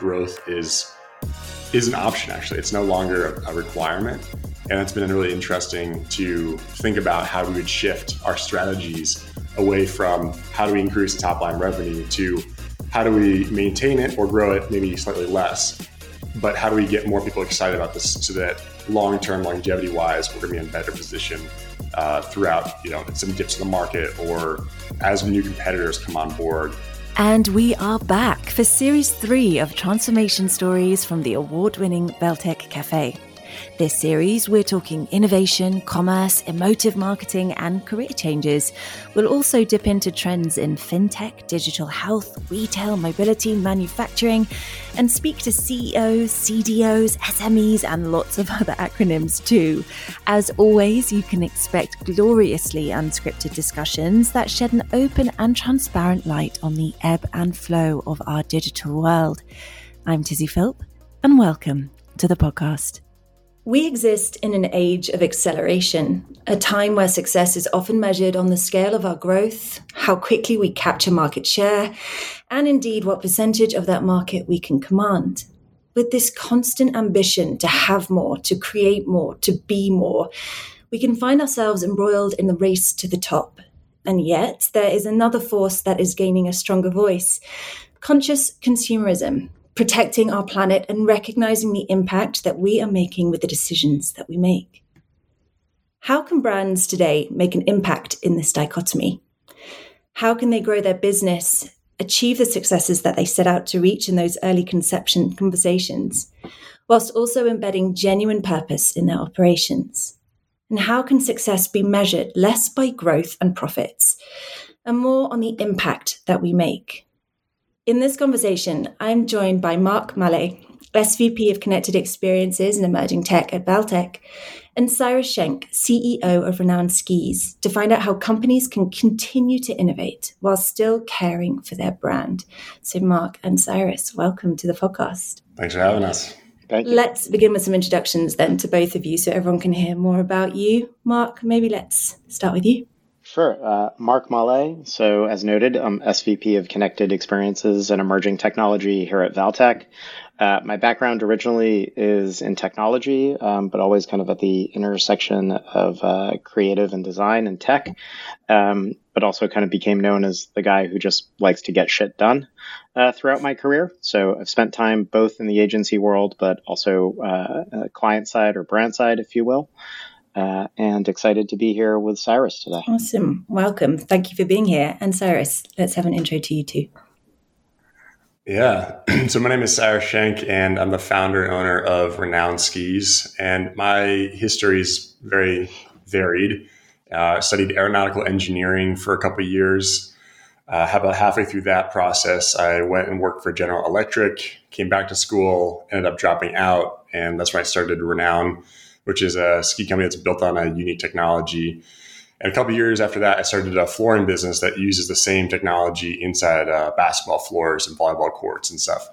growth is is an option actually. It's no longer a, requirement. And it's been really interesting to think about how we would shift our strategies away from how do we increase top line revenue to how do we maintain it or grow it maybe slightly less but how do we get more people excited about this so that long term longevity wise we're going to be in a better position uh, throughout you know some dips in the market or as new competitors come on board and we are back for series three of transformation stories from the award winning Valtech Cafe. This series, we're talking innovation, commerce, emotive marketing, and career changes. We'll also dip into trends in fintech, digital health, retail, mobility, manufacturing, and speak to CEOs, CDOs, SMEs, and lots of other acronyms too. As always, you can expect gloriously unscripted discussions that shed an open and transparent light on the ebb and flow of our digital world. I'm Tizzy Philp, and welcome to the podcast. We exist in an age of acceleration, a time where success is often measured on the scale of our growth, how quickly we capture market share, and indeed what percentage of that market we can command. With this constant ambition to have more, to create more, to be more, we can find ourselves embroiled in the race to the top. And yet, there is another force that is gaining a stronger voice conscious consumerism, protecting our planet, and recognizing the impact that we are making with the decisions that we make. How can brands today make an impact in this dichotomy? How can they grow their business, achieve the successes that they set out to reach in those early conception conversations, whilst also embedding genuine purpose in their operations? And how can success be measured less by growth and profits and more on the impact that we make? In this conversation, I'm joined by Marc Maleh, SVP of Connected Experiences and Emerging Tech at Valtech, and Cyrus Schenck, CEO of Renoun Skis, to find out how companies can continue to innovate while still caring for their brand. So, Marc and Cyrus, welcome to the podcast. Thanks for having us. Thank you. Let's begin with some introductions then to both of you so everyone can hear more about you. Marc, maybe let's start with you. Sure. Uh, Marc Maleh. So, as noted, I'm SVP of Connected Experiences and Emerging Technology here at Valtech. Uh, my background originally is in technology, um, but always kind of at the intersection of uh, creative and design and tech, um, but also kind of became known as the guy who just likes to get shit done uh, throughout my career. So I've spent time both in the agency world, but also uh, uh, client side or brand side, if you will uh, and excited to be here with Cyrus today. Awesome. Welcome. Thank you for being here. And Cyrus, let's have an intro to you too. Yeah. so my name is Cyrus Schenck, and I'm the founder and owner of Renoun Skis. And my history is very varied. Uh, I studied aeronautical engineering for a couple of years. Uh, about halfway through that process, I went and worked for General Electric, came back to school, ended up dropping out, and that's when I started Renoun which is a ski company that's built on a unique technology. And a couple years after that, I started a flooring business that uses the same technology inside uh, basketball floors and volleyball courts and stuff.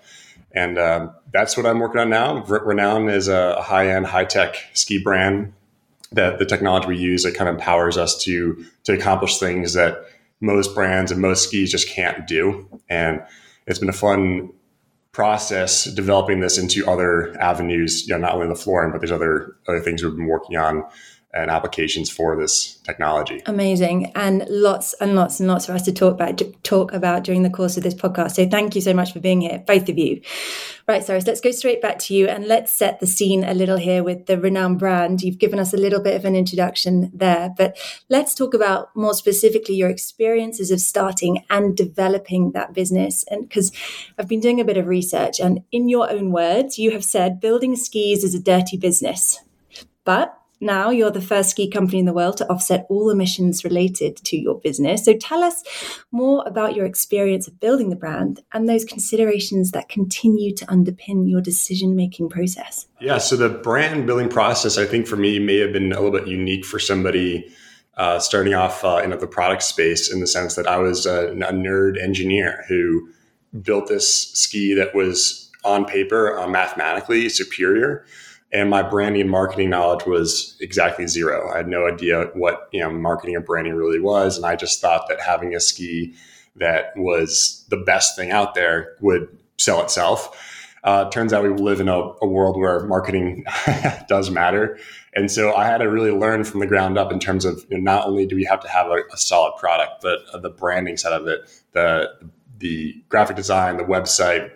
And um, that's what I'm working on now. Renoun is a high end, high tech ski brand that the technology we use it kind of empowers us to to accomplish things that most brands and most skis just can't do. And it's been a fun process developing this into other avenues, you know, not only the flooring, but there's other other things we've been working on and applications for this technology. Amazing, and lots and lots and lots for us to talk about talk about during the course of this podcast. So thank you so much for being here, both of you. Right, Cyrus, let's go straight back to you and let's set the scene a little here with the renowned brand. You've given us a little bit of an introduction there, but let's talk about more specifically your experiences of starting and developing that business. And because I've been doing a bit of research, and in your own words, you have said building skis is a dirty business. But now you're the first ski company in the world to offset all emissions related to your business. So tell us more about your experience of building the brand and those considerations that continue to underpin your decision making process. Yeah, so the brand building process, I think for me, may have been a little bit unique for somebody. Uh, starting off uh, in the product space, in the sense that I was a, a nerd engineer who built this ski that was on paper uh, mathematically superior, and my branding and marketing knowledge was exactly zero. I had no idea what you know marketing or branding really was, and I just thought that having a ski that was the best thing out there would sell itself. uh, turns out we live in a, a world where marketing does matter. And so I had to really learn from the ground up in terms of you know, not only do we have to have a, a solid product, but uh, the branding side of it, the the graphic design, the website,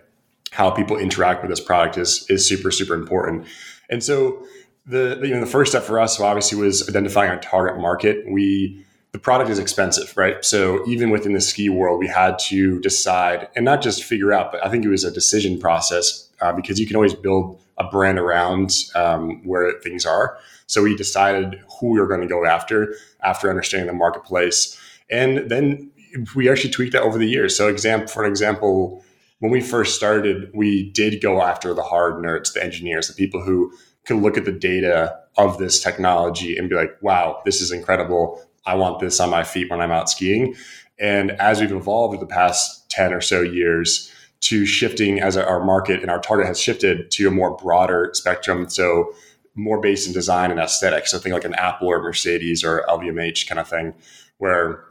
how people interact with this product is is super super important. And so the you know the first step for us obviously was identifying our target market. We the product is expensive, right? So even within the ski world, we had to decide and not just figure out, but I think it was a decision process uh, because you can always build a brand around um, where things are. So we decided who we were going to go after after understanding the marketplace, and then we actually tweaked that over the years. So, example for example, when we first started, we did go after the hard nerds, the engineers, the people who could look at the data of this technology and be like, "Wow, this is incredible! I want this on my feet when I'm out skiing." And as we've evolved over the past ten or so years, to shifting as our market and our target has shifted to a more broader spectrum. So more based in design and aesthetics. So think like an Apple or Mercedes or LVMH kind of thing, where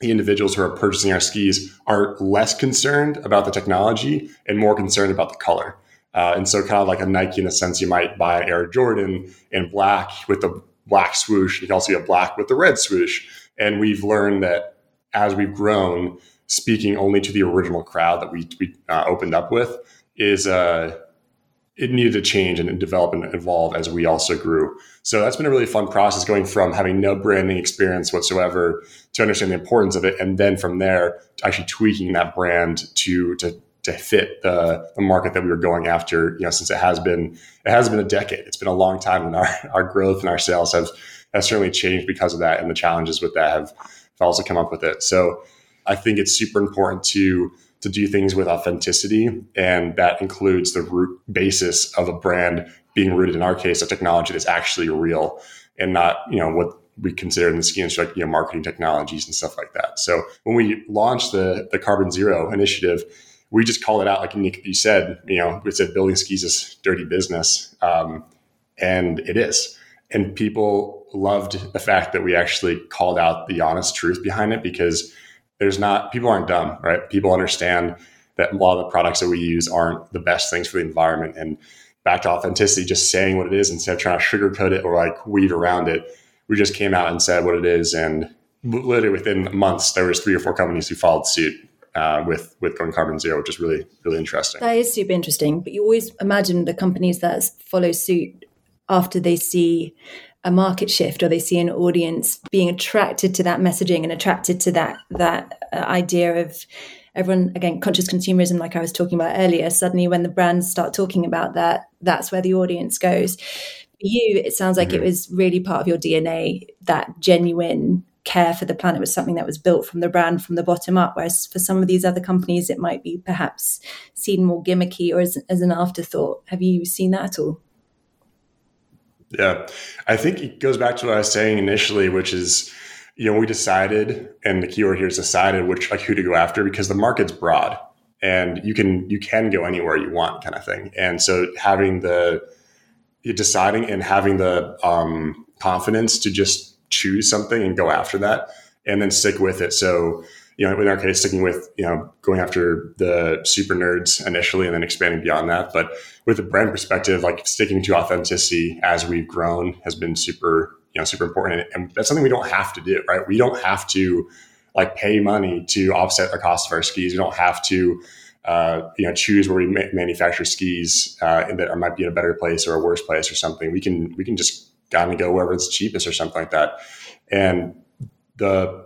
the individuals who are purchasing our skis are less concerned about the technology and more concerned about the color. Uh, and so, kind of like a Nike in a sense, you might buy an Air Jordan in black with the black swoosh. You can also get black with the red swoosh. And we've learned that as we've grown, speaking only to the original crowd that we, we uh, opened up with is uh, it needed to change and develop and evolve as we also grew. So that's been a really fun process going from having no branding experience whatsoever to understand the importance of it. And then from there, actually tweaking that brand to, to, to fit the, the market that we were going after, you know, since it has been, it has been a decade. It's been a long time and our, our growth and our sales have, has certainly changed because of that. And the challenges with that have, have also come up with it. So I think it's super important to, to do things with authenticity. And that includes the root basis of a brand being rooted in our case, a technology that's actually real and not, you know, what we consider in the ski industry, like, you know, marketing technologies and stuff like that. So when we launched the, the Carbon Zero initiative, we just called it out, like Nick, you said, you know, we said building skis is dirty business. Um, and it is. And people loved the fact that we actually called out the honest truth behind it because there's not people aren't dumb, right? People understand that a lot of the products that we use aren't the best things for the environment. And back to authenticity, just saying what it is instead of trying to sugarcoat it or like weave around it. We just came out and said what it is, and literally within months, there was three or four companies who followed suit uh, with with going carbon zero, which is really really interesting. That is super interesting. But you always imagine the companies that follow suit after they see a market shift or they see an audience being attracted to that messaging and attracted to that that uh, idea of everyone again conscious consumerism like i was talking about earlier suddenly when the brands start talking about that that's where the audience goes. For you it sounds like mm-hmm. it was really part of your dna that genuine care for the planet was something that was built from the brand from the bottom up whereas for some of these other companies it might be perhaps seen more gimmicky or as, as an afterthought. Have you seen that at all yeah, I think it goes back to what I was saying initially, which is, you know, we decided, and the keyword here is decided which like who to go after because the market's broad and you can you can go anywhere you want, kind of thing. And so having the deciding and having the um, confidence to just choose something and go after that, and then stick with it. So you know, in our case, sticking with, you know, going after the super nerds initially and then expanding beyond that. But with a brand perspective, like sticking to authenticity as we've grown has been super, you know, super important. And that's something we don't have to do, right? We don't have to like pay money to offset the cost of our skis. We don't have to, uh, you know, choose where we ma- manufacture skis uh, that might be in a better place or a worse place or something. We can, we can just kind of go wherever it's cheapest or something like that. And the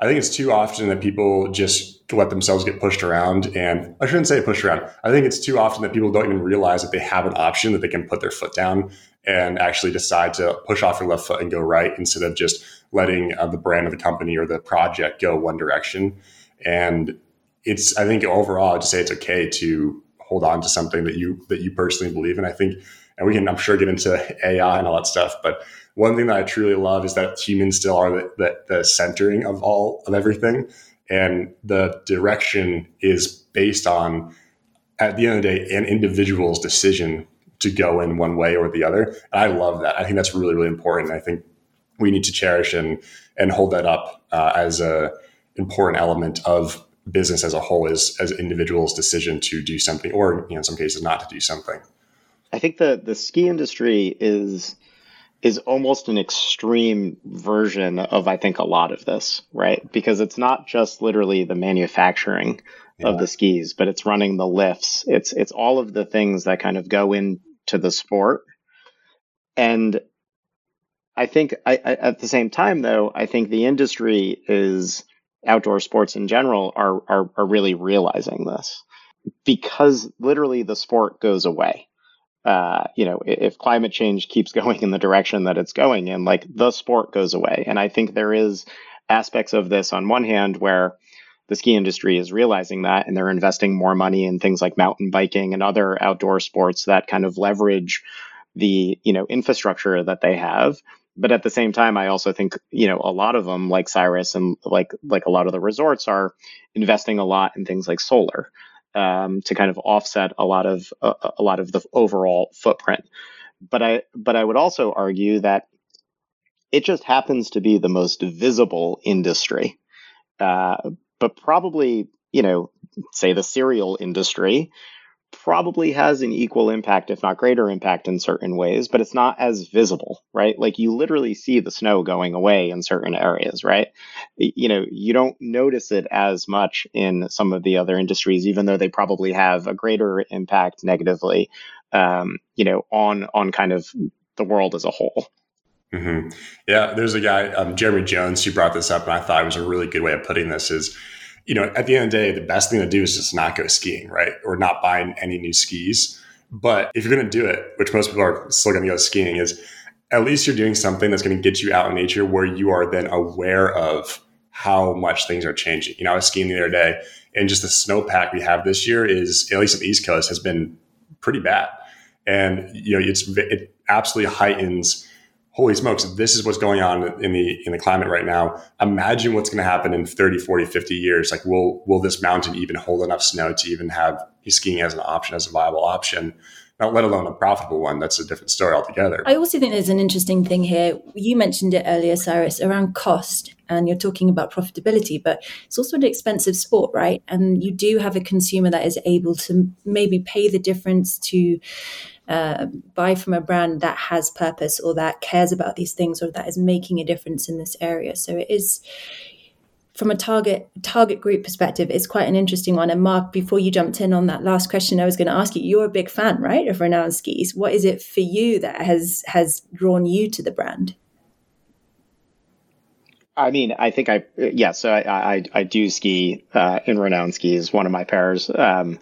I think it's too often that people just let themselves get pushed around. And I shouldn't say pushed around. I think it's too often that people don't even realize that they have an option that they can put their foot down and actually decide to push off your left foot and go right instead of just letting uh, the brand of the company or the project go one direction. And it's, I think overall, I'd say it's okay to hold on to something that you, that you personally believe in. I think, and we can, I'm sure, get into AI and all that stuff, but one thing that I truly love is that humans still are the, the, the centering of all of everything. And the direction is based on, at the end of the day, an individual's decision to go in one way or the other. And I love that. I think that's really, really important. I think we need to cherish and and hold that up uh, as a important element of business as a whole is as individuals' decision to do something, or you know, in some cases, not to do something. I think the the ski industry is is almost an extreme version of I think a lot of this, right? Because it's not just literally the manufacturing yeah. of the skis, but it's running the lifts. It's it's all of the things that kind of go into the sport. And I think I, I, at the same time, though, I think the industry is outdoor sports in general are, are, are really realizing this because literally the sport goes away. Uh, you know, if climate change keeps going in the direction that it's going in, like the sport goes away. And I think there is aspects of this on one hand where the ski industry is realizing that and they're investing more money in things like mountain biking and other outdoor sports that kind of leverage the, you know, infrastructure that they have but at the same time i also think you know a lot of them like cyrus and like like a lot of the resorts are investing a lot in things like solar um, to kind of offset a lot of uh, a lot of the overall footprint. But i but i would also argue that it just happens to be the most visible industry. Uh, but probably you know say the cereal industry probably has an equal impact, if not greater impact in certain ways, but it's not as visible, right? Like you literally see the snow going away in certain areas, right? You know, you don't notice it as much in some of the other industries, even though they probably have a greater impact negatively, um, you know, on on kind of the world as a whole. Mm-hmm. Yeah, there's a guy, um, Jeremy Jones, who brought this up, and I thought it was a really good way of putting this. Is you know, at the end of the day, the best thing to do is just not go skiing, right? Or not buy any new skis. But if you're going to do it, which most people are still going to go skiing, is at least you're doing something that's going to get you out in nature where you are then aware of how much things are changing. You know, I was skiing the other day and just the snowpack we have this year is, at least on the East Coast, has been pretty bad. And, you know, it's, it absolutely heightens holy smokes, this is what's going on in the in the climate right now. Imagine what's going to happen in 30, 40, 50 years. Like will will this mountain even hold enough snow to even have skiing as an option, as a viable option? Not let alone a profitable one. That's a different story altogether. I also think there's an interesting thing here. You mentioned it earlier, Cyrus, around cost, and you're talking about profitability, but it's also an expensive sport, right? And you do have a consumer that is able to maybe pay the difference to uh, buy from a brand that has purpose or that cares about these things or that is making a difference in this area. So it is from a target target group perspective, it's quite an interesting one. And Marc, before you jumped in on that last question, I was going to ask you: you're a big fan, right, of Renoun Skis? What is it for you that has has drawn you to the brand? I mean, I think I yeah. So I I, I do ski uh, in Renoun Skis, one of my pairs. Um,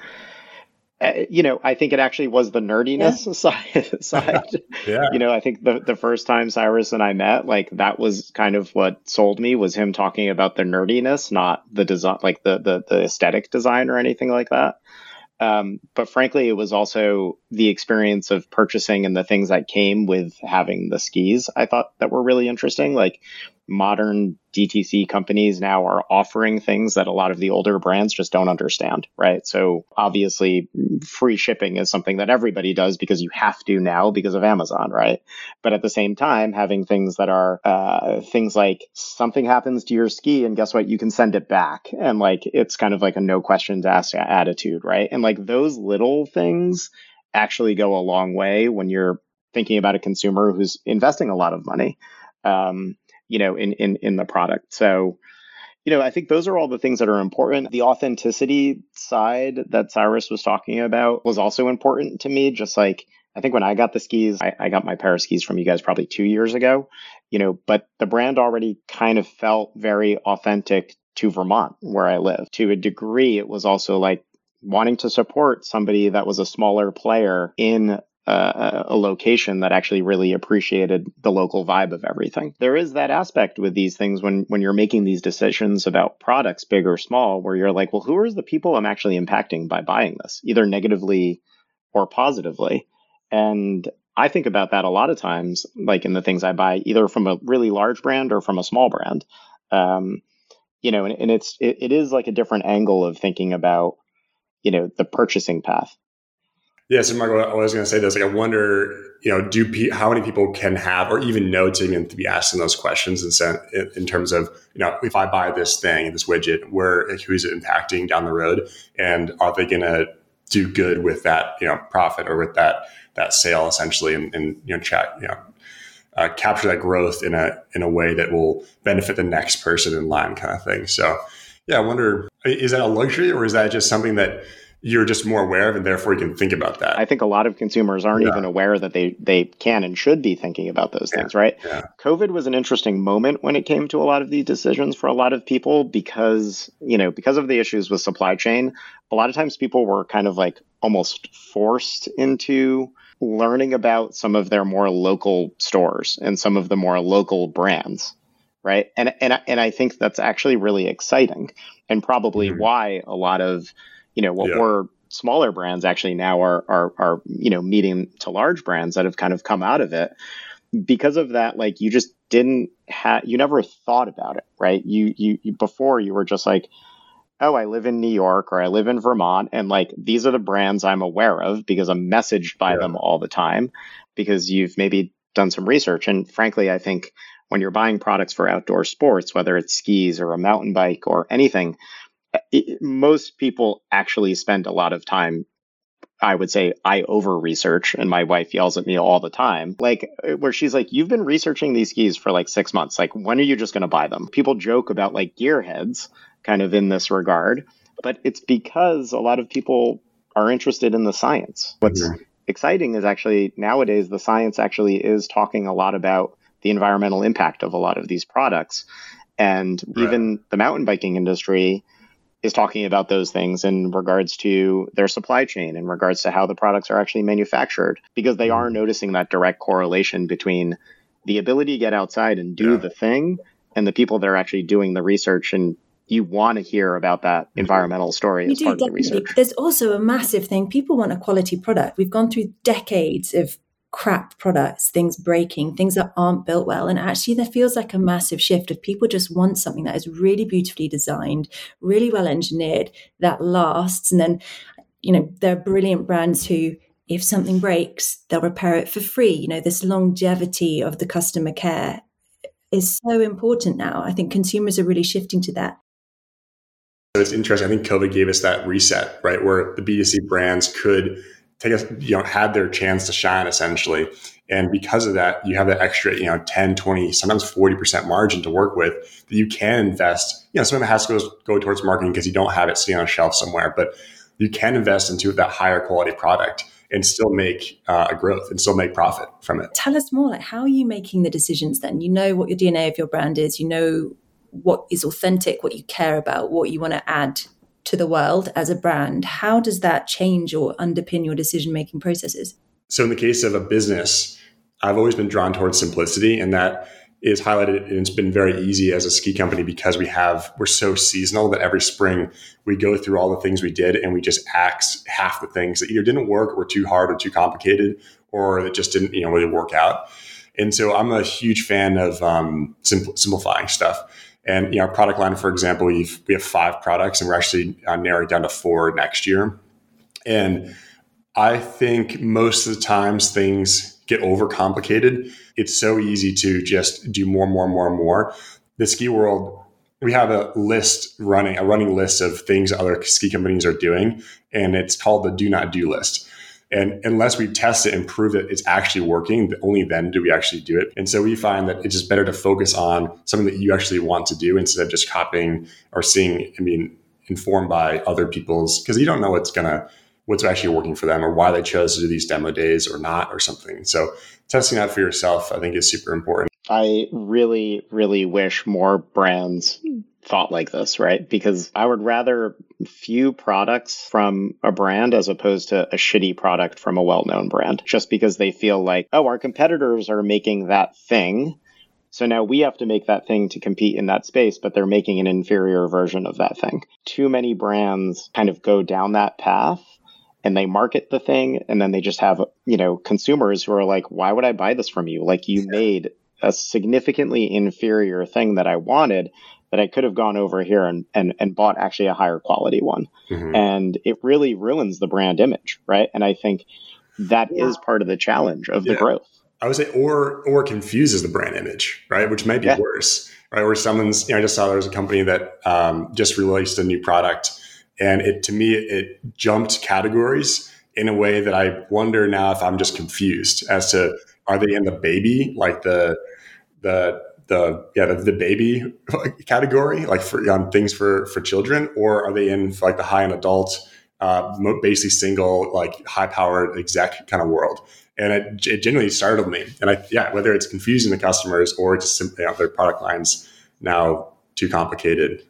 uh, you know, I think it actually was the nerdiness yeah. side. side. yeah. You know, I think the the first time Cyrus and I met, like that was kind of what sold me was him talking about the nerdiness, not the design, like the the the aesthetic design or anything like that. Um, but frankly, it was also the experience of purchasing and the things that came with having the skis. I thought that were really interesting. Like modern DTC companies now are offering things that a lot of the older brands just don't understand, right? So obviously, free shipping is something that everybody does because you have to now because of Amazon, right? But at the same time, having things that are uh, things like something happens to your ski and guess what? You can send it back. And like it's kind of like a no questions asked attitude, right? And like those little things actually go a long way when you're thinking about a consumer who's investing a lot of money. Um, you know, in in in the product. So, you know, I think those are all the things that are important. The authenticity side that Cyrus was talking about was also important to me. Just like I think when I got the skis, I, I got my pair of skis from you guys probably two years ago, you know, but the brand already kind of felt very authentic to Vermont where I live. To a degree, it was also like wanting to support somebody that was a smaller player in uh, a location that actually really appreciated the local vibe of everything. There is that aspect with these things when when you're making these decisions about products, big or small, where you're like, well, who are the people I'm actually impacting by buying this, either negatively or positively? And I think about that a lot of times, like in the things I buy, either from a really large brand or from a small brand. Um, you know, and, and it's it, it is like a different angle of thinking about, you know, the purchasing path Yeah, so Marc, I was going to say this. Like, I wonder, you know, do pe- how many people can have or even know to even to be asking those questions and in, in terms of, you know, if I buy this thing, this widget, where who's it impacting down the road, and are they going to do good with that, you know, profit or with that that sale essentially, and, and you know, chat, you know, uh, capture that growth in a in a way that will benefit the next person in line, kind of thing. So, yeah, I wonder, is that a luxury or is that just something that you're just more aware of and therefore you can think about that. I think a lot of consumers aren't yeah. even aware that they they can and should be thinking about those yeah. things, right? Yeah. COVID was an interesting moment when it came to a lot of these decisions for a lot of people because, you know, because of the issues with supply chain, a lot of times people were kind of like almost forced into learning about some of their more local stores and some of the more local brands right and and and I think that's actually really exciting and probably mm-hmm. why a lot of you know what yeah. were smaller brands actually now are are are you know meeting to large brands that have kind of come out of it because of that like you just didn't have you never thought about it right you, you you before you were just like oh i live in new york or i live in vermont and like these are the brands i'm aware of because i'm messaged by yeah. them all the time because you've maybe done some research and frankly i think when you're buying products for outdoor sports whether it's skis or a mountain bike or anything it, most people actually spend a lot of time I would say I over research, and my wife yells at me all the time. Like, uh, where she's like, You've been researching these skis for like six months. Like, when are you just going to buy them? People joke about like gearheads kind of in this regard, but it's because a lot of people are interested in the science. What's mm-hmm. exciting is actually nowadays the science actually is talking a lot about the environmental impact of a lot of these products. And right. even the mountain biking industry is talking about those things in regards to their supply chain, in regards to how the products are actually manufactured, because they are mm-hmm. noticing that direct correlation between the ability to get outside and do yeah. the thing and the people that are actually doing the research and you want to hear about that mm-hmm. environmental story you as do, part definitely. of the research. There's also a massive thing. People want a quality product. We've gone through decades of crap products, things breaking, things that aren't built well. And actually, there feels like a massive shift of people just want something that is really beautifully designed, really well engineered, that lasts. And then, you know, there are brilliant brands who, if something breaks, they'll repair it for free. You know, this longevity of the customer care is so important now. I think consumers are really shifting to that. It's interesting. I think COVID gave us that reset, right? Where the B2C brands could take a, you know, had their chance to shine essentially. And because of that, you have that extra, you know, 10, 20, sometimes 40% margin to work with that you can invest. You know, some of it has to go, go towards marketing because you don't have it sitting on a shelf somewhere, but you can invest into that higher quality product and still make uh, a growth and still make profit from it. Tell us more. Like, how are you making the decisions then? You know what your DNA of your brand is, you know what is authentic, what you care about, what you want to add to the world as a brand, how does that change or underpin your decision making processes? So, in the case of a business, I've always been drawn towards simplicity, and that is highlighted and it's been very easy as a ski company because we have we're so seasonal that every spring we go through all the things we did and we just axe half the things that either didn't work or too hard or too complicated or that just didn't you know really work out and so i'm a huge fan of um, simplifying stuff and you know, our product line, for example, we've we have five products, and we're actually uh, narrowing down to four next year. And I think most of the times things get overcomplicated. It's so easy to just do more, more, more, more. The ski world, we have a list running, a running list of things other ski companies are doing, and it's called the do not do list. And unless we test it and prove that it's actually working, only then do we actually do it. And so we find that it's just better to focus on something that you actually want to do instead of just copying or seeing, I mean, informed by other people's, because you don't know what's going to, what's actually working for them or why they chose to do these demo days or not or something. So testing out for yourself, I think is super important. I really, really wish more brands thought like this, right? Because I would rather few products from a brand as opposed to a shitty product from a well known brand, just because they feel like, oh, our competitors are making that thing. So now we have to make that thing to compete in that space, but they're making an inferior version of that thing. Too many brands kind of go down that path and they market the thing and then they just have, you know, consumers who are like, why would I buy this from you? Like you made a significantly inferior thing that I wanted that I could have gone over here and, and, and bought actually a higher quality one. Mm-hmm. And it really ruins the brand image, right? And I think that yeah. is part of the challenge of yeah. the growth. I would say, or or confuses the brand image, right? Which might be yeah. worse, right? Where someone's, you know, I just saw there was a company that um, just released a new product, and it to me it jumped categories in a way that I wonder now if I'm just confused as to are they in the baby like the the the yeah the, the baby category like for on things for for children? Or are they in like the high end adult uh, basically single like high powered exec kind of world? And it, it genuinely startled me. And I yeah whether it's confusing the customers or just simply you know, their product lines now too complicated.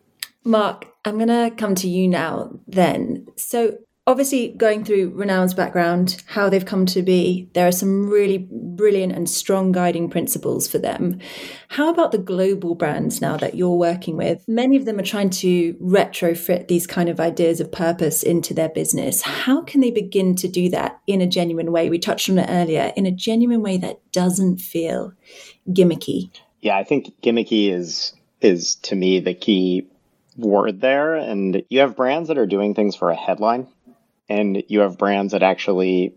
Marc I'm going to come to you now then. So obviously going through Renoun's background, how they've come to be, there are some really brilliant and strong guiding principles for them. How about the global brands now that you're working with? Many of them are trying to retrofit these kind of ideas of purpose into their business. How can they begin to do that in a genuine way? We touched on it earlier, in a genuine way that doesn't feel gimmicky. Yeah, I think gimmicky is is to me the key word there and you have brands that are doing things for a headline and you have brands that actually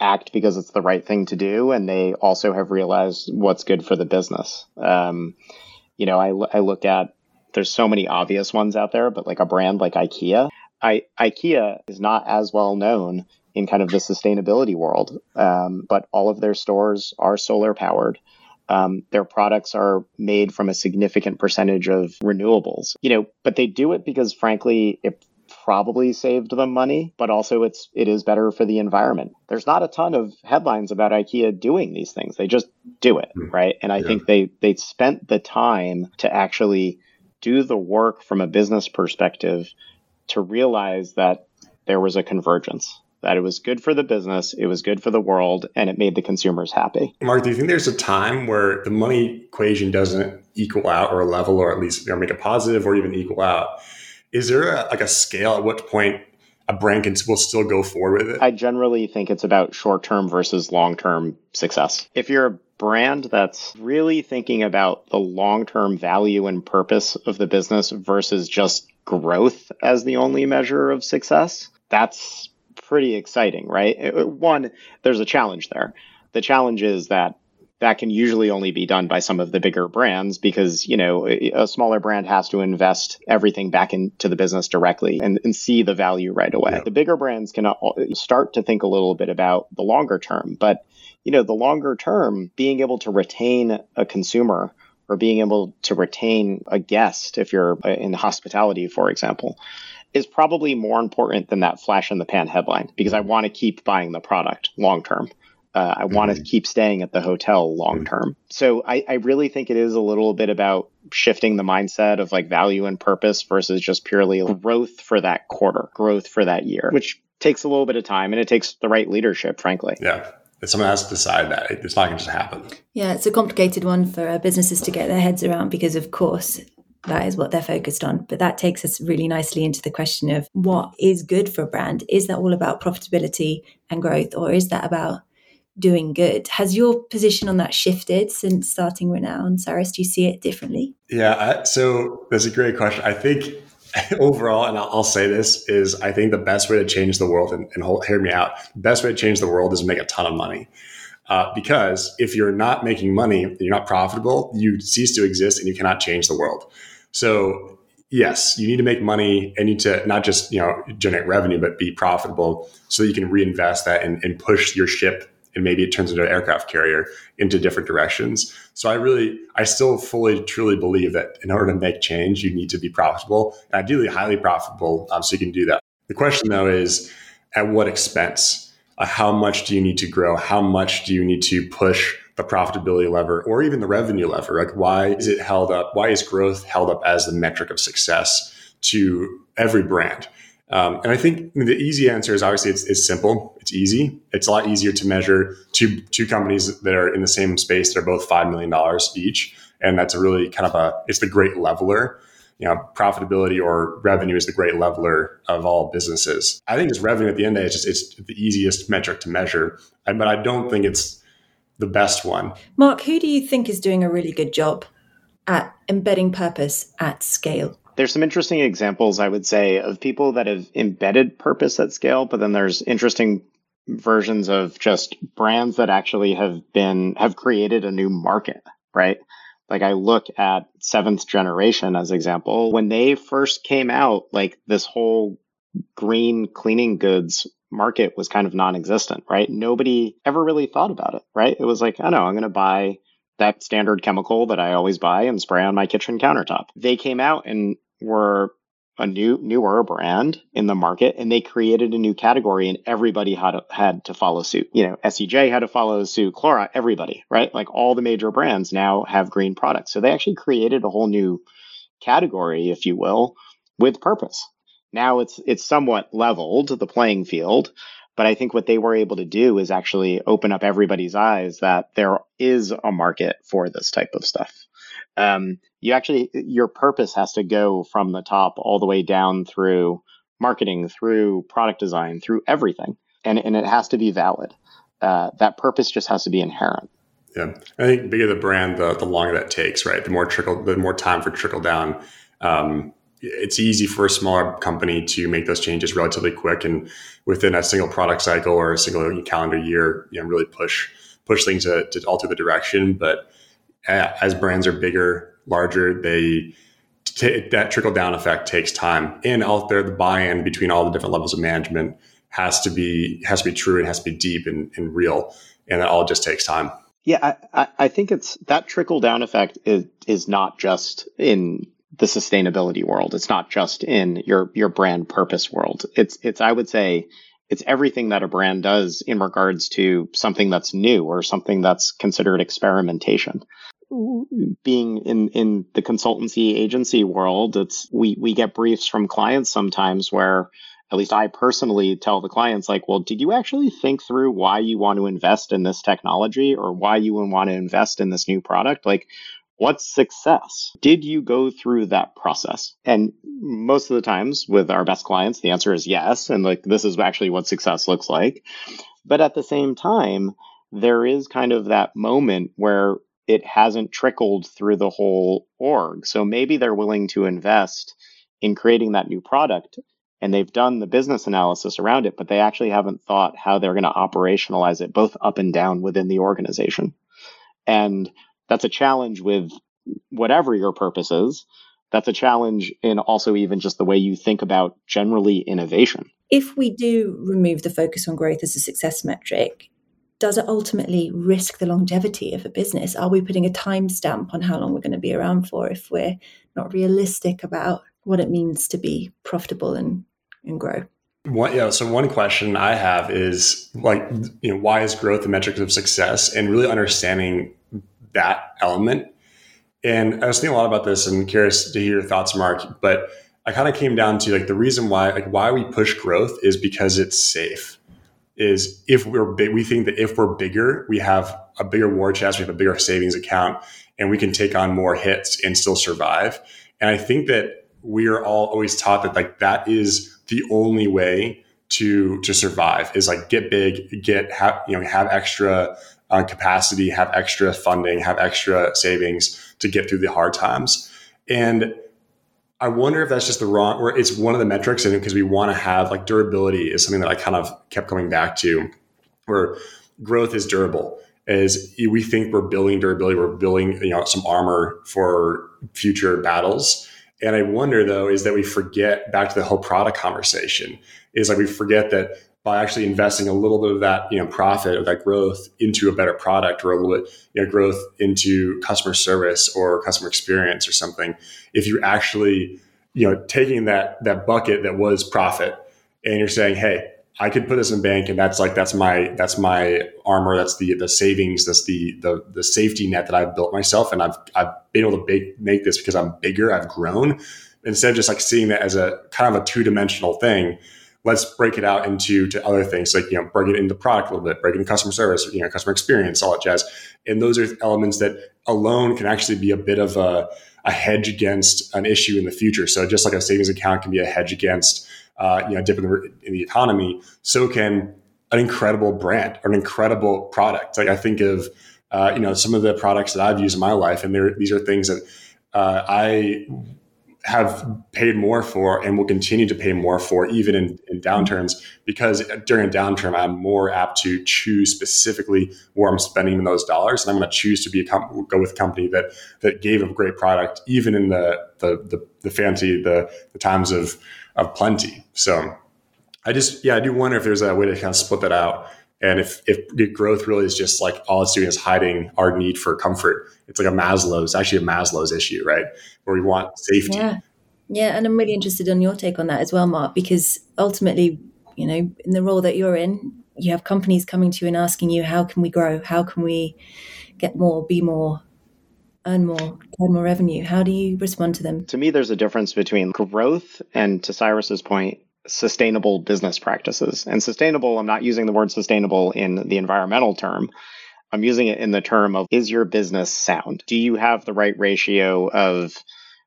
act because it's the right thing to do, and they also have realized what's good for the business. Um, you know, I, I look at there's so many obvious ones out there, but like a brand like IKEA, I, IKEA is not as well known in kind of the sustainability world, um, but all of their stores are solar powered. Um, their products are made from a significant percentage of renewables, you know, but they do it because, frankly, if probably saved them money, but also it's it is better for the environment. There's not a ton of headlines about IKEA doing these things. They just do it, hmm. right? And I yeah. think they they spent the time to actually do the work from a business perspective to realize that there was a convergence that it was good for the business, it was good for the world, and it made the consumers happy. Marc, do you think there's a time where the money equation doesn't equal out or level, or at least know, make a positive or even equal out? Is there a, like a scale at what point a brand can will still go forward with it? I generally think it's about short term versus long term success. If you're a brand that's really thinking about the long term value and purpose of the business versus just growth as the only measure of success, that's pretty exciting, right? One, there's a challenge there. The challenge is that that can usually only be done by some of the bigger brands because you know a smaller brand has to invest everything back into the business directly and, and see the value right away. Yeah. The bigger brands can start to think a little bit about the longer term, but you know the longer term, being able to retain a consumer or being able to retain a guest if you're uh, in hospitality, for example, is probably more important than that flash in the pan headline because I want to keep buying the product long term. Uh, I want to mm-hmm. keep staying at the hotel long mm-hmm. term. So I, I really think it is a little bit about shifting the mindset of like value and purpose versus just purely growth for that quarter, growth for that year, which takes a little bit of time and it takes the right leadership, frankly. Yeah. Someone has to decide that. It's not going to just happen. Yeah, it's a complicated one for uh, businesses to get their heads around because, of course, that is what they're focused on. But that takes us really nicely into the question of what is good for a brand. Is that all about profitability and growth, or is that about doing good. Has your position on that shifted since starting Renoun? Cyrus, do you see it differently? Yeah, I, so that's a great question. I think overall, and I'll, I'll, say this, is I think the best way to change the world, and, and hold, hear me out, the best way to change the world is make a ton of money. Uh, because if you're not making money, you're not profitable, you cease to exist and you cannot change the world. So yes, you need to make money and you need to not just you know generate revenue, but be profitable so you can reinvest that and, and push your ship and maybe it turns into an aircraft carrier into different directions. So I really, I still fully, truly believe that in order to make change, you need to be profitable and ideally highly profitable um, so you can do that. The question though is at what expense? Uh, how much do you need to grow? How much do you need to push the profitability lever or even the revenue lever? Like why is it held up? Why is growth held up as the metric of success to every brand? Um, and I think the easy answer is obviously it's, it's, simple. It's easy. It's a lot easier to measure two two companies that are in the same space. that are both five million dollars each, and that's a really kind of a it's the great leveler. You know, profitability or revenue is the great leveler of all businesses. I think it's revenue at the end of the day. It's just it's the easiest metric to measure, but I don't think it's the best one. Marc, who do you think is doing a really good job at embedding purpose at scale? There's some interesting examples, I would say, of people that have embedded purpose at scale, but then there's interesting versions of just brands that actually have been have created a new market, right? Like I look at seventh generation as example, when they first came out, like this whole green cleaning goods market was kind of non-existent, right? Nobody ever really thought about it, right? It was like, I know, I'm going to buy that standard chemical that I always buy and spray on my kitchen countertop. They came out and were a new newer brand in the market and they created a new category and everybody had to, had to follow suit. You know, sej had to follow suit, Clorox, everybody, right? Like all the major brands now have green products. So they actually created a whole new category, if you will, with purpose. Now it's it's somewhat leveled the playing field, but I think what they were able to do is actually open up everybody's eyes that there is a market for this type of stuff. Um, you actually, your purpose has to go from the top all the way down through marketing, through product design, through everything. And, and it has to be valid. Uh, that purpose just has to be inherent. Yeah, I think bigger the brand, the, the longer that takes, right? The more trickle, the more time for trickle down. Um, it's easy for a smaller company to make those changes relatively quick and within a single product cycle or a single calendar year, you know, really push push things to, to alter the direction. But as brands are bigger, larger, they t- that trickle down effect takes time. And out there, the buy-in between all the different levels of management has to be has to be true and has to be deep and, and real. And that all just takes time. Yeah, I, I think it's that trickle down effect is is not just in the sustainability world. It's not just in your your brand purpose world. It's it's I would say it's everything that a brand does in regards to something that's new or something that's considered experimentation. Being in in the consultancy agency world, it's we we get briefs from clients sometimes where at least I personally tell the clients like, well, did you actually think through why you want to invest in this technology or why you want to invest in this new product? Like, What's success? Did you go through that process? And most of the times with our best clients, the answer is yes. And like, this is actually what success looks like. But at the same time, there is kind of that moment where it hasn't trickled through the whole org. So maybe they're willing to invest in creating that new product and they've done the business analysis around it, but they actually haven't thought how they're going to operationalize it both up and down within the organization. And that's a challenge with whatever your purpose is. That's a challenge in also even just the way you think about generally innovation. If we do remove the focus on growth as a success metric, does it ultimately risk the longevity of a business? Are we putting a timestamp on how long we're going to be around for if we're not realistic about what it means to be profitable and, and grow? One, yeah. So one question I have is like, you know, why is growth the metric of success? And really understanding that element. And I was thinking a lot about this and curious to hear your thoughts, Marc. But I kind of came down to like the reason why, like why we push growth is because it's safe. Is if we're big, we think that if we're bigger, we have a bigger war chest, we have a bigger savings account, and we can take on more hits and still survive. And I think that we are all always taught that like that is the only way to to survive is like get big, get have you know have extra uh, capacity, have extra funding, have extra savings to get through the hard times. And I wonder if that's just the wrong, or it's one of the metrics, and because we want to have like durability is something that I kind of kept coming back to, where growth is durable. Is we think we're building durability, we're building you know some armor for future battles. And I wonder though, is that we forget back to the whole product conversation. Is like we forget that by actually investing a little bit of that you know profit or that growth into a better product or a little bit you know growth into customer service or customer experience or something. If you're actually you know taking that that bucket that was profit and you're saying hey I could put this in bank and that's like that's my that's my armor that's the the savings that's the the the safety net that I've built myself and I've I've been able to make this because I'm bigger I've grown. Instead of just like seeing that as a kind of a two dimensional thing let's break it out into to other things like you know break it into product a little bit break it into customer service you know customer experience all that jazz. And those are elements that alone can actually be a bit of a, a hedge against an issue in the future. So just like a savings account can be a hedge against uh, you know dip in the, in the economy so can an incredible brand or an incredible product. Like i think of uh, you know some of the products that i've used in my life and these are things that uh, I have paid more for and will continue to pay more for even in, in, downturns because during a downturn i'm more apt to choose specifically where i'm spending those dollars and i'm going to choose to be a go with a company that that gave a great product even in the the the, the fancy the, the times of of plenty. So i just yeah i do wonder if there's a way to kind of split that out and if, if growth really is just like all it's doing is hiding our need for comfort, it's like a Maslow's, actually a Maslow's issue, right? Where we want safety. Yeah. Yeah. And I'm really interested in your take on that as well, Marc, because ultimately, you know, in the role that you're in, you have companies coming to you and asking you, how can we grow? How can we get more, be more, earn more, earn more revenue? How do you respond to them? To me, there's a difference between growth and, to Cyrus's point, sustainable business practices. And sustainable, I'm not using the word sustainable in the environmental term. I'm using it in the term of is your business sound? Do you have the right ratio of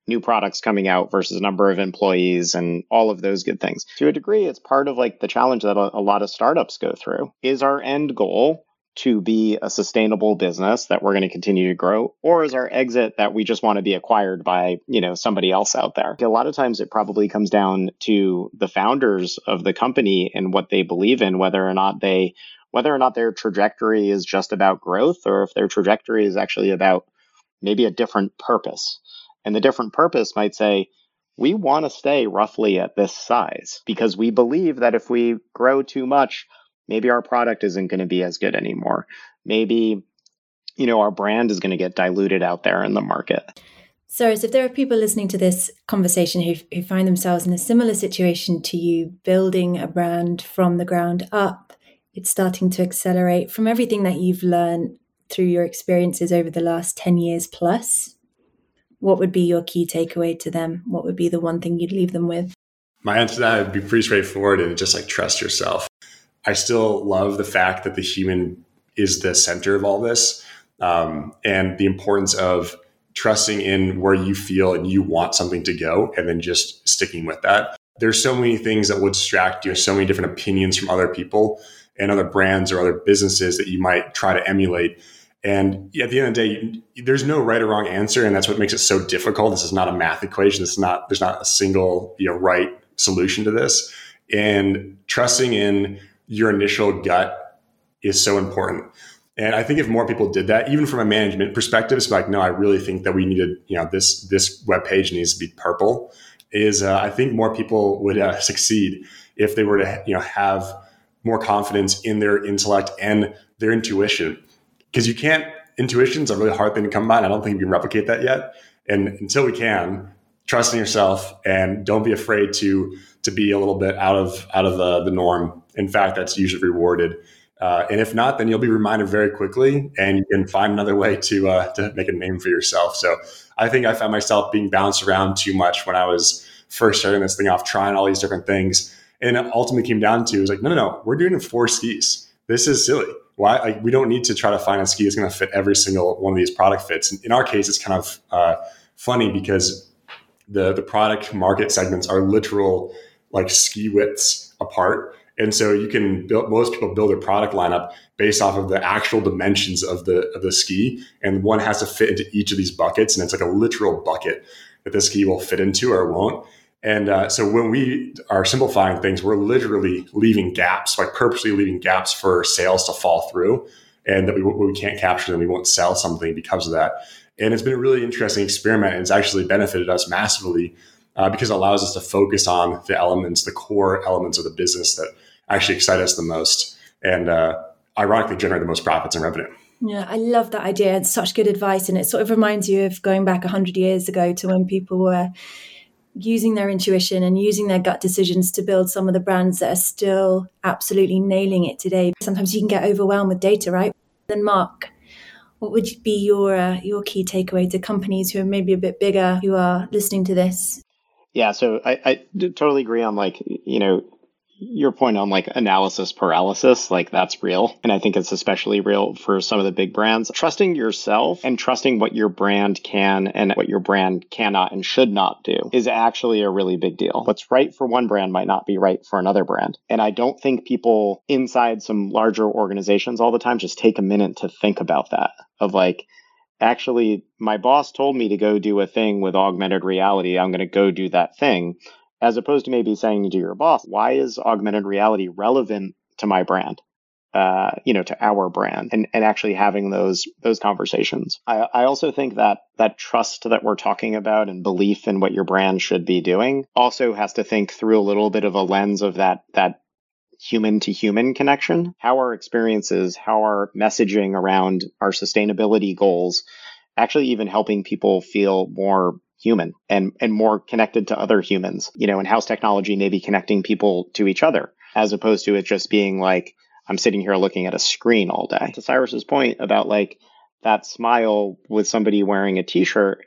new products coming out versus number of employees and all of those good things? To a degree, it's part of like the challenge that a, a lot of startups go through. Is our end goal to be a sustainable business that we're going to continue to grow or is our exit that we just want to be acquired by you know somebody else out there? A lot of times it probably comes down to the founders of the company and what they believe in whether or not they whether or not their trajectory is just about growth or if their trajectory is actually about maybe a different purpose. And the different purpose might say we want to stay roughly at this size because we believe that if we grow too much maybe our product isn't going to be as good anymore. Maybe, you know, our brand is going to get diluted out there in the market. So, if there are people listening to this conversation who, who find themselves in a similar situation to you, building a brand from the ground up, it's starting to accelerate from everything that you've learned through your experiences over the last 10 years plus. What would be your key takeaway to them? What would be the one thing you'd leave them with? My answer to that would be pretty straightforward and just like trust yourself. I still love the fact that the human is the center of all this um, and the importance of trusting in where you feel and you want something to go and then just sticking with that. There's so many things that will distract you, so many different opinions from other people and other brands or other businesses that you might try to emulate. And at the end of the day, there's no right or wrong answer, and that's what makes it so difficult. This is not a math equation. This is not there's not a single you know right solution to this. And trusting in your initial gut is so important. And I think if more people did that, even from a management perspective, it's like, no, I really think that we needed, you know, this this web page needs to be purple. Is uh, I think more people would uh, succeed if they were to, you know, have more confidence in their intellect and their intuition, because you can't. Intuition is a really hard thing to come by, and I don't think we can replicate that yet. And until we can, trust in yourself and don't be afraid to to be a little bit out of out of the, the norm in fact, that's usually rewarded. Uh, and if not, then you'll be reminded very quickly, and you can find another way to uh, to make a name for yourself. So I think I found myself being bounced around too much when I was first starting this thing off, trying all these different things, and it ultimately came down to was like, no, no, no, we're doing four skis. This is silly. Why? Like, we don't need to try to find a ski that's going to fit every single one of these product fits. in our case, it's kind of uh, funny because the the product market segments are literal like ski widths apart and so you can build, most people build their product lineup based off of the actual dimensions of the, of the ski. And one has to fit into each of these buckets. And it's like a literal bucket that the ski will fit into or won't. And uh, so when we are simplifying things, we're literally leaving gaps, like purposely leaving gaps for sales to fall through and that we, we can't capture them. We won't sell something because of that. And it's been a really interesting experiment. And it's actually benefited us massively uh, because it allows us to focus on the elements, the core elements of the business that actually excite us the most and uh, ironically generate the most profits and revenue. Yeah, I love that idea. It's such good advice. And it sort of reminds you of going back 100 years ago to when people were using their intuition and using their gut decisions to build some of the brands that are still absolutely nailing it today. Sometimes you can get overwhelmed with data, right? Then, Marc, what would be your uh, your key takeaway to companies who are maybe a bit bigger who are listening to this? Yeah, so I, I totally agree on like you know your point on like analysis paralysis, like that's real. And I think it's especially real for some of the big brands. Trusting yourself and trusting what your brand can and what your brand cannot and should not do is actually a really big deal. What's right for one brand might not be right for another brand. And I don't think people inside some larger organizations all the time just take a minute to think about that of like, actually, my boss told me to go do a thing with augmented reality. I'm going to go do that thing. As opposed to maybe saying to your boss, why is augmented reality relevant to my brand? Uh, you know, to our brand and, and actually having those those conversations. I, I also think that that trust that we're talking about and belief in what your brand should be doing also has to think through a little bit of a lens of that that human to human connection. How our experiences, how our messaging around our sustainability goals actually even helping people feel more human and, and more connected to other humans, you know, and how's technology maybe connecting people to each other as opposed to it just being like, I'm sitting here looking at a screen all day. To Cyrus's point about like that smile with somebody wearing a t-shirt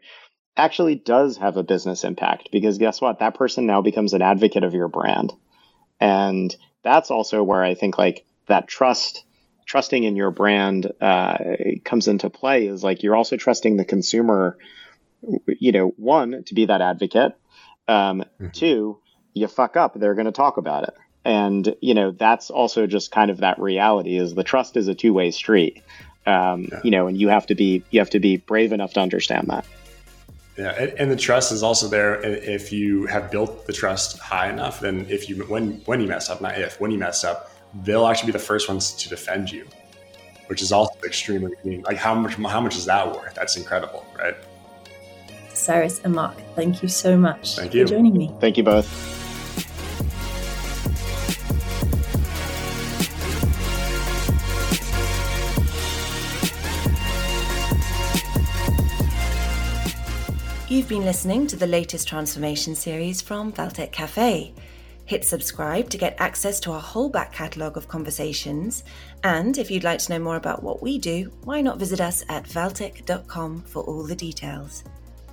actually does have a business impact because guess what? That person now becomes an advocate of your brand. And that's also where I think like that trust, trusting in your brand uh, comes into play is like you're also trusting the consumer, you know, one, to be that advocate. Um, mm-hmm. Two, you fuck up, they're going to talk about it. And, you know, that's also just kind of that reality is the trust is a two way street. Um, yeah. You know, and you have to be, you have to be brave enough to understand that. Yeah, and the trust is also there if you have built the trust high enough. Then if you when when you mess up, not if when you mess up, they'll actually be the first ones to defend you, which is also extremely like how much how much is that worth? That's incredible, right? Cyrus and Marc, thank you so much thank you. for joining me. Thank you both. You've been listening to the latest transformation series from Valtech Cafe. Hit subscribe to get access to our whole back catalogue of conversations. And if you'd like to know more about what we do, why not visit us at valtech.com for all the details.